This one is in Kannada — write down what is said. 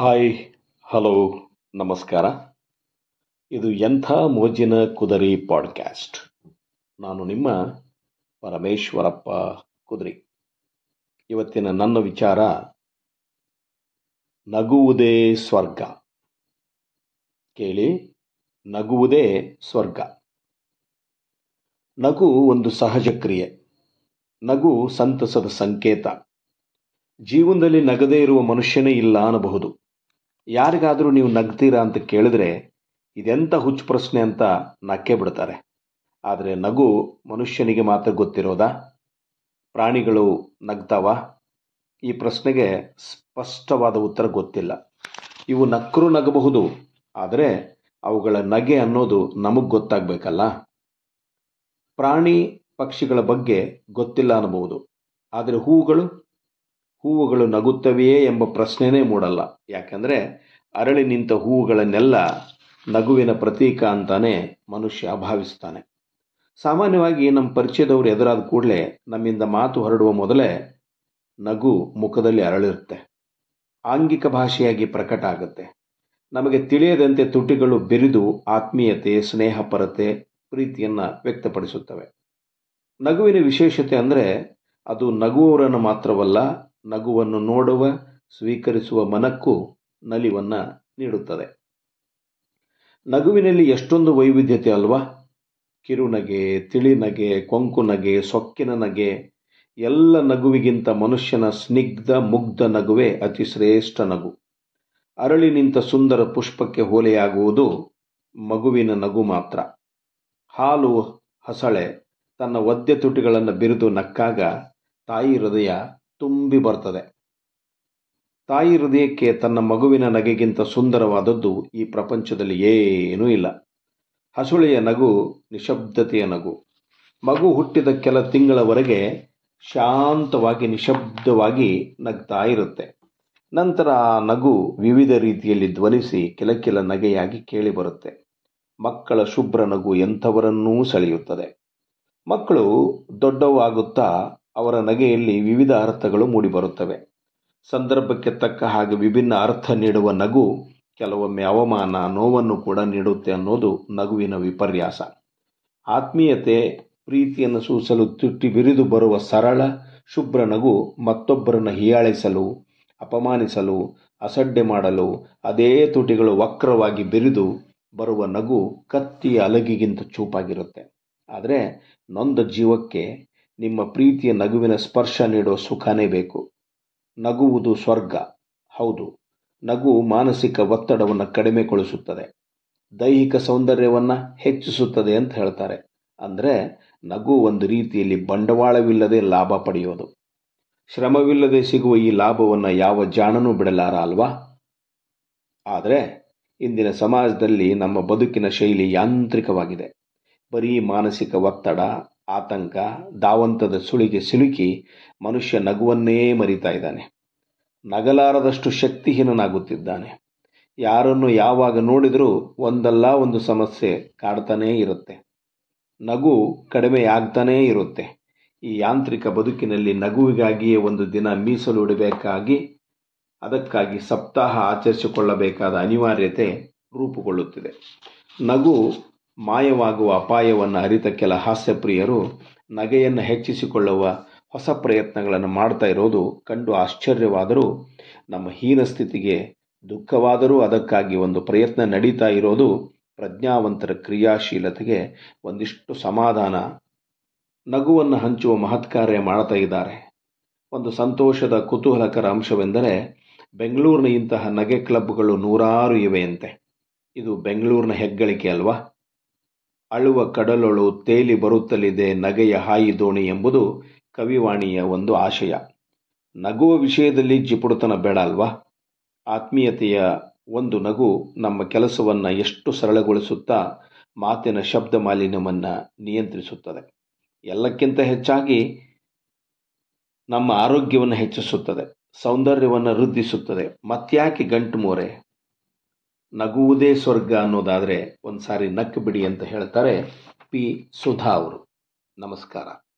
ಹಾಯ್, ಹಲೋ, ನಮಸ್ಕಾರ. ಇದು ಎಂಥ ಮೋಜಿನ ಕುದರಿ ಪಾಡ್ಕ್ಯಾಸ್ಟ್. ನಾನು ನಿಮ್ಮ ಪರಮೇಶ್ವರಪ್ಪ ಕುದರಿ. ಇವತ್ತಿನ ನನ್ನ ವಿಚಾರ, ನಗುವುದೇ ಸ್ವರ್ಗ. ಕೇಳಿ, ನಗುವುದೇ ಸ್ವರ್ಗ. ನಗು ಒಂದು ಸಹಜ ಕ್ರಿಯೆ. ನಗು ಸಂತಸದ ಸಂಕೇತ. ಜೀವನದಲ್ಲಿ ನಗದೇ ಇರುವ ಮನುಷ್ಯನೇ ಇಲ್ಲ ಅನ್ನಬಹುದು. ಯಾರಿಗಾದರೂ ನೀವು ನಗ್ತೀರಾ ಅಂತ ಕೇಳಿದ್ರೆ ಇದೆಂಥ ಹುಚ್ಚು ಪ್ರಶ್ನೆ ಅಂತ ನಕ್ಕೆ ಬಿಡ್ತಾರೆ. ಆದರೆ ನಗು ಮನುಷ್ಯನಿಗೆ ಮಾತ್ರ ಗೊತ್ತಿರೋದಾ? ಪ್ರಾಣಿಗಳು ನಗ್ತಾವ? ಈ ಪ್ರಶ್ನೆಗೆ ಸ್ಪಷ್ಟವಾದ ಉತ್ತರ ಗೊತ್ತಿಲ್ಲ. ಇವು ನಕ್ಕರು ನಗಬಹುದು, ಆದರೆ ಅವುಗಳ ನಗೆ ಅನ್ನೋದು ನಮಗೆ ಗೊತ್ತಾಗಬೇಕಲ್ಲ. ಪ್ರಾಣಿ ಪಕ್ಷಿಗಳ ಬಗ್ಗೆ ಗೊತ್ತಿಲ್ಲ ಅನ್ನಬಹುದು, ಆದರೆ ಹೂಗಳು ಹೂವುಗಳು ನಗುತ್ತವೆಯೇ ಎಂಬ ಪ್ರಶ್ನೆನೇ ಮೂಡಲ್ಲ. ಯಾಕಂದರೆ ಅರಳಿ ನಿಂತ ಹೂವುಗಳನ್ನೆಲ್ಲ ನಗುವಿನ ಪ್ರತೀಕ ಅಂತಾನೆ ಮನುಷ್ಯ ಭಾವಿಸ್ತಾನೆ. ಸಾಮಾನ್ಯವಾಗಿ ನಮ್ಮ ಪರಿಚಯದವರು ಎದುರಾದ ಕೂಡಲೇ ನಮ್ಮಿಂದ ಮಾತು ಹೊರಡುವ ಮೊದಲೇ ನಗು ಮುಖದಲ್ಲಿ ಅರಳಿರುತ್ತೆ. ಆಂಗಿಕ ಭಾಷೆಯಾಗಿ ಪ್ರಕಟ ಆಗುತ್ತೆ. ನಮಗೆ ತಿಳಿಯದಂತೆ ತುಟಿಗಳು ಬೆರಿದು ಆತ್ಮೀಯತೆ, ಸ್ನೇಹಪರತೆ ಪ್ರೀತಿಯನ್ನು ವ್ಯಕ್ತಪಡಿಸುತ್ತವೆ. ನಗುವಿನ ವಿಶೇಷತೆ ಅಂದರೆ ಅದು ನಗುವವರನ್ನು ಮಾತ್ರವಲ್ಲ ನಗುವನ್ನು ನೋಡುವ, ಸ್ವೀಕರಿಸುವ ಮನಕ್ಕೂ ನಲಿವನ್ನು ನೀಡುತ್ತದೆ. ನಗುವಿನಲ್ಲಿ ಎಷ್ಟೊಂದು ವೈವಿಧ್ಯತೆ ಅಲ್ವಾ? ಕಿರುನಗೆ, ತಿಳಿನಗೆ, ಕೊಂಕುನಗೆ ಸೊಕ್ಕಿನ ನಗೆ ಎಲ್ಲ ನಗುವಿಗಿಂತ ಮನುಷ್ಯನ ಸ್ನಿಗ್ಧ, ಮುಗ್ಧ ನಗುವೆ ಅತಿ ಶ್ರೇಷ್ಠ ನಗು. ಅರಳಿ ನಿಂತ ಸುಂದರ ಪುಷ್ಪಕ್ಕೆ ಹೋಲೆಯಾಗುವುದು ಮಗುವಿನ ನಗು ಮಾತ್ರ. ಹಾಲು ಹಸಳೆ ತನ್ನ ಒದ್ದೆ ತುಟಿಗಳನ್ನು ಬಿರಿದು ನಕ್ಕಾಗ ತಾಯಿ ಹೃದಯ ತುಂಬಿ ಬರ್ತದೆ. ತಾಯಿ ಹೃದಯಕ್ಕೆ ತನ್ನ ಮಗುವಿನ ನಗೆಗಿಂತ ಸುಂದರವಾದದ್ದು ಈ ಪ್ರಪಂಚದಲ್ಲಿ ಏನೂ ಇಲ್ಲ. ಹಸುಳೆಯ ನಗು ನಿಶಬ್ದತೆಯ ನಗು. ಮಗು ಹುಟ್ಟಿದ ಕೆಲ ತಿಂಗಳವರೆಗೆ ಶಾಂತವಾಗಿ, ನಿಶಬ್ದವಾಗಿ ನಗ್ತಾ ಇರುತ್ತೆ. ನಂತರ ಆ ನಗು ವಿವಿಧ ರೀತಿಯಲ್ಲಿ ಧ್ವನಿಸಿ ಕೆಲ ಕೆಲ ನಗೆಯಾಗಿ ಕೇಳಿಬರುತ್ತೆ ಮಕ್ಕಳ ಶುಭ್ರ ನಗು ಎಂಥವರನ್ನೂ ಸೆಳೆಯುತ್ತದೆ. ಮಕ್ಕಳು ದೊಡ್ಡವಾಗುತ್ತಾ ಅವರ ನಗೆಯಲ್ಲಿ ವಿವಿಧ ಅರ್ಥಗಳು ಮೂಡಿಬರುತ್ತವೆ. ಸಂದರ್ಭಕ್ಕೆ ತಕ್ಕ ಹಾಗೆ ವಿಭಿನ್ನ ಅರ್ಥ ನೀಡುವ ನಗು, ಕೆಲವೊಮ್ಮೆ ಅವಮಾನ, ನೋವನ್ನು ಕೂಡ ನೀಡುತ್ತೆ ಅನ್ನೋದು ನಗುವಿನ ವಿಪರ್ಯಾಸ. ಆತ್ಮೀಯತೆ, ಪ್ರೀತಿಯನ್ನು ಸೂಸಲು ತುಟ್ಟಿ ಬಿರಿದು ಬರುವ ಸರಳ, ಶುಭ್ರ ನಗು ಮತ್ತೊಬ್ಬರನ್ನು ಹೀಯಾಳಿಸಲು, ಅಪಮಾನಿಸಲು, ಅಸಡ್ಡೆ ಮಾಡಲು, ಅದೇ ತುಟಿಗಳು ವಕ್ರವಾಗಿ ಬಿರಿದು ಬರುವ ನಗು ಕತ್ತಿಯ ಅಲಗಿಗಿಂತ ಚೂಪಾಗಿರುತ್ತೆ. ಆದರೆ ನೊಂದ ಜೀವಕ್ಕೆ ನಿಮ್ಮ ಪ್ರೀತಿಯ ನಗುವಿನ ಸ್ಪರ್ಶ ನೀಡುವ ಸುಖನೇ ಬೇಕು. ನಗುವುದು ಸ್ವರ್ಗ. ಹೌದು, ನಗು ಮಾನಸಿಕ ಒತ್ತಡವನ್ನು ಕಡಿಮೆಗೊಳಿಸುತ್ತದೆ. ದೈಹಿಕ ಸೌಂದರ್ಯವನ್ನು ಹೆಚ್ಚಿಸುತ್ತದೆ ಅಂತ ಹೇಳ್ತಾರೆ. ಅಂದರೆ ನಗು ಒಂದು ರೀತಿಯಲ್ಲಿ ಬಂಡವಾಳವಿಲ್ಲದೆ ಲಾಭ ಪಡೆಯೋದು. ಶ್ರಮವಿಲ್ಲದೆ ಸಿಗುವ ಈ ಲಾಭವನ್ನು ಯಾವ ಜಾಣನೂ ಬಿಡಲಾರ ಅಲ್ವಾ? ಆದರೆ ಇಂದಿನ ಸಮಾಜದಲ್ಲಿ ನಮ್ಮ ಬದುಕಿನ ಶೈಲಿ ಯಾಂತ್ರಿಕವಾಗಿದೆ. ಬರೀ ಮಾನಸಿಕ ಒತ್ತಡ ಆತಂಕ, ದಾವಂತದ ಸುಳಿಗೆ ಸಿಲುಕಿ ಮನುಷ್ಯ ನಗುವನ್ನೇ ಮರಿತಾ ಇದ್ದಾನೆ. ನಗಲಾರದಷ್ಟು ಶಕ್ತಿಹೀನನಾಗುತ್ತಿದ್ದಾನೆ. ಯಾರನ್ನು ಯಾವಾಗ ನೋಡಿದರೂ ಒಂದಲ್ಲ ಒಂದು ಸಮಸ್ಯೆ ಕಾಡ್ತಾನೇ ಇರುತ್ತೆ. ನಗು ಕಡಿಮೆಯಾಗ್ತಾನೇ ಇರುತ್ತೆ. ಈ ಯಾಂತ್ರಿಕ ಬದುಕಿನಲ್ಲಿ ನಗುವಿಗಾಗಿಯೇ ಒಂದು ದಿನ ಮೀಸಲು ಇಡಬೇಕಾಗಿ, ಅದಕ್ಕಾಗಿ ಸಪ್ತಾಹ ಆಚರಿಸಿಕೊಳ್ಳಬೇಕಾದ ಅನಿವಾರ್ಯತೆ ರೂಪುಗೊಳ್ಳುತ್ತಿದೆ. ನಗು ಮಾಯವಾಗುವ ಅಪಾಯವನ್ನು ಅರಿತ ಕೆಲ ಹಾಸ್ಯಪ್ರಿಯರು ನಗೆಯನ್ನು ಹೆಚ್ಚಿಸಿಕೊಳ್ಳುವ ಹೊಸ ಪ್ರಯತ್ನಗಳನ್ನು ಮಾಡ್ತಾ ಇರೋದು ಕಂಡು ಆಶ್ಚರ್ಯವಾದರೂ ನಮ್ಮ ಹೀನ ಸ್ಥಿತಿಗೆ ದುಃಖವಾದರೂ ಅದಕ್ಕಾಗಿ ಒಂದು ಪ್ರಯತ್ನ ನಡೀತಾ ಇರೋದು ಪ್ರಜ್ಞಾವಂತರ ಕ್ರಿಯಾಶೀಲತೆಗೆ ಒಂದಿಷ್ಟು ಸಮಾಧಾನ. ನಗುವನ್ನು ಹಂಚುವ ಮಹತ್ಕಾರ್ಯ ಮಾಡ್ತಾ ಇದ್ದಾರೆ. ಒಂದು ಸಂತೋಷದ ಕುತೂಹಲಕರ ಅಂಶವೆಂದರೆ ಬೆಂಗಳೂರಿನ ಇಂತಹ ನಗೆ ಕ್ಲಬ್ಗಳು ನೂರಾರು ಇವೆಯಂತೆ ಇದು ಬೆಂಗಳೂರಿನ ಹೆಗ್ಗಳಿಕೆ ಅಲ್ವಾ? ಅಳುವ ಕಡಲೊಳು ತೇಲಿ ಬರುತ್ತಲಿದೆ ನಗೆಯ ಹಾಯಿ ದೋಣಿ ಎಂಬುದು ಕವಿವಾಣಿಯ ಒಂದು ಆಶಯ. ನಗುವ ವಿಷಯದಲ್ಲಿ ಜಿಪುಡುತನ ಬೇಡ ಅಲ್ವಾ? ಆತ್ಮೀಯತೆಯ ಒಂದು ನಗು ನಮ್ಮ ಕೆಲಸವನ್ನು ಎಷ್ಟು ಸರಳಗೊಳಿಸುತ್ತಾ ಮಾತಿನ ಶಬ್ದ ಮಾಲಿನ್ಯವನ್ನು ನಿಯಂತ್ರಿಸುತ್ತದೆ. ಎಲ್ಲಕ್ಕಿಂತ ಹೆಚ್ಚಾಗಿ ನಮ್ಮ ಆರೋಗ್ಯವನ್ನು ಹೆಚ್ಚಿಸುತ್ತದೆ. ಸೌಂದರ್ಯವನ್ನು ವೃದ್ಧಿಸುತ್ತದೆ. ಮತ್ತ್ಯಾಕೆ ಗಂಟು ಮೋರೆ? ನಗುವುದೇ ಸ್ವರ್ಗ ಅನ್ನೋದಾದರೆ ಒಂದು ಸಾರಿ ನಕ್ಕು ಬಿಡಿ ಅಂತ ಹೇಳ್ತಾರೆ ಪಿ ಸುಧಾ ಅವರು. ನಮಸ್ಕಾರ.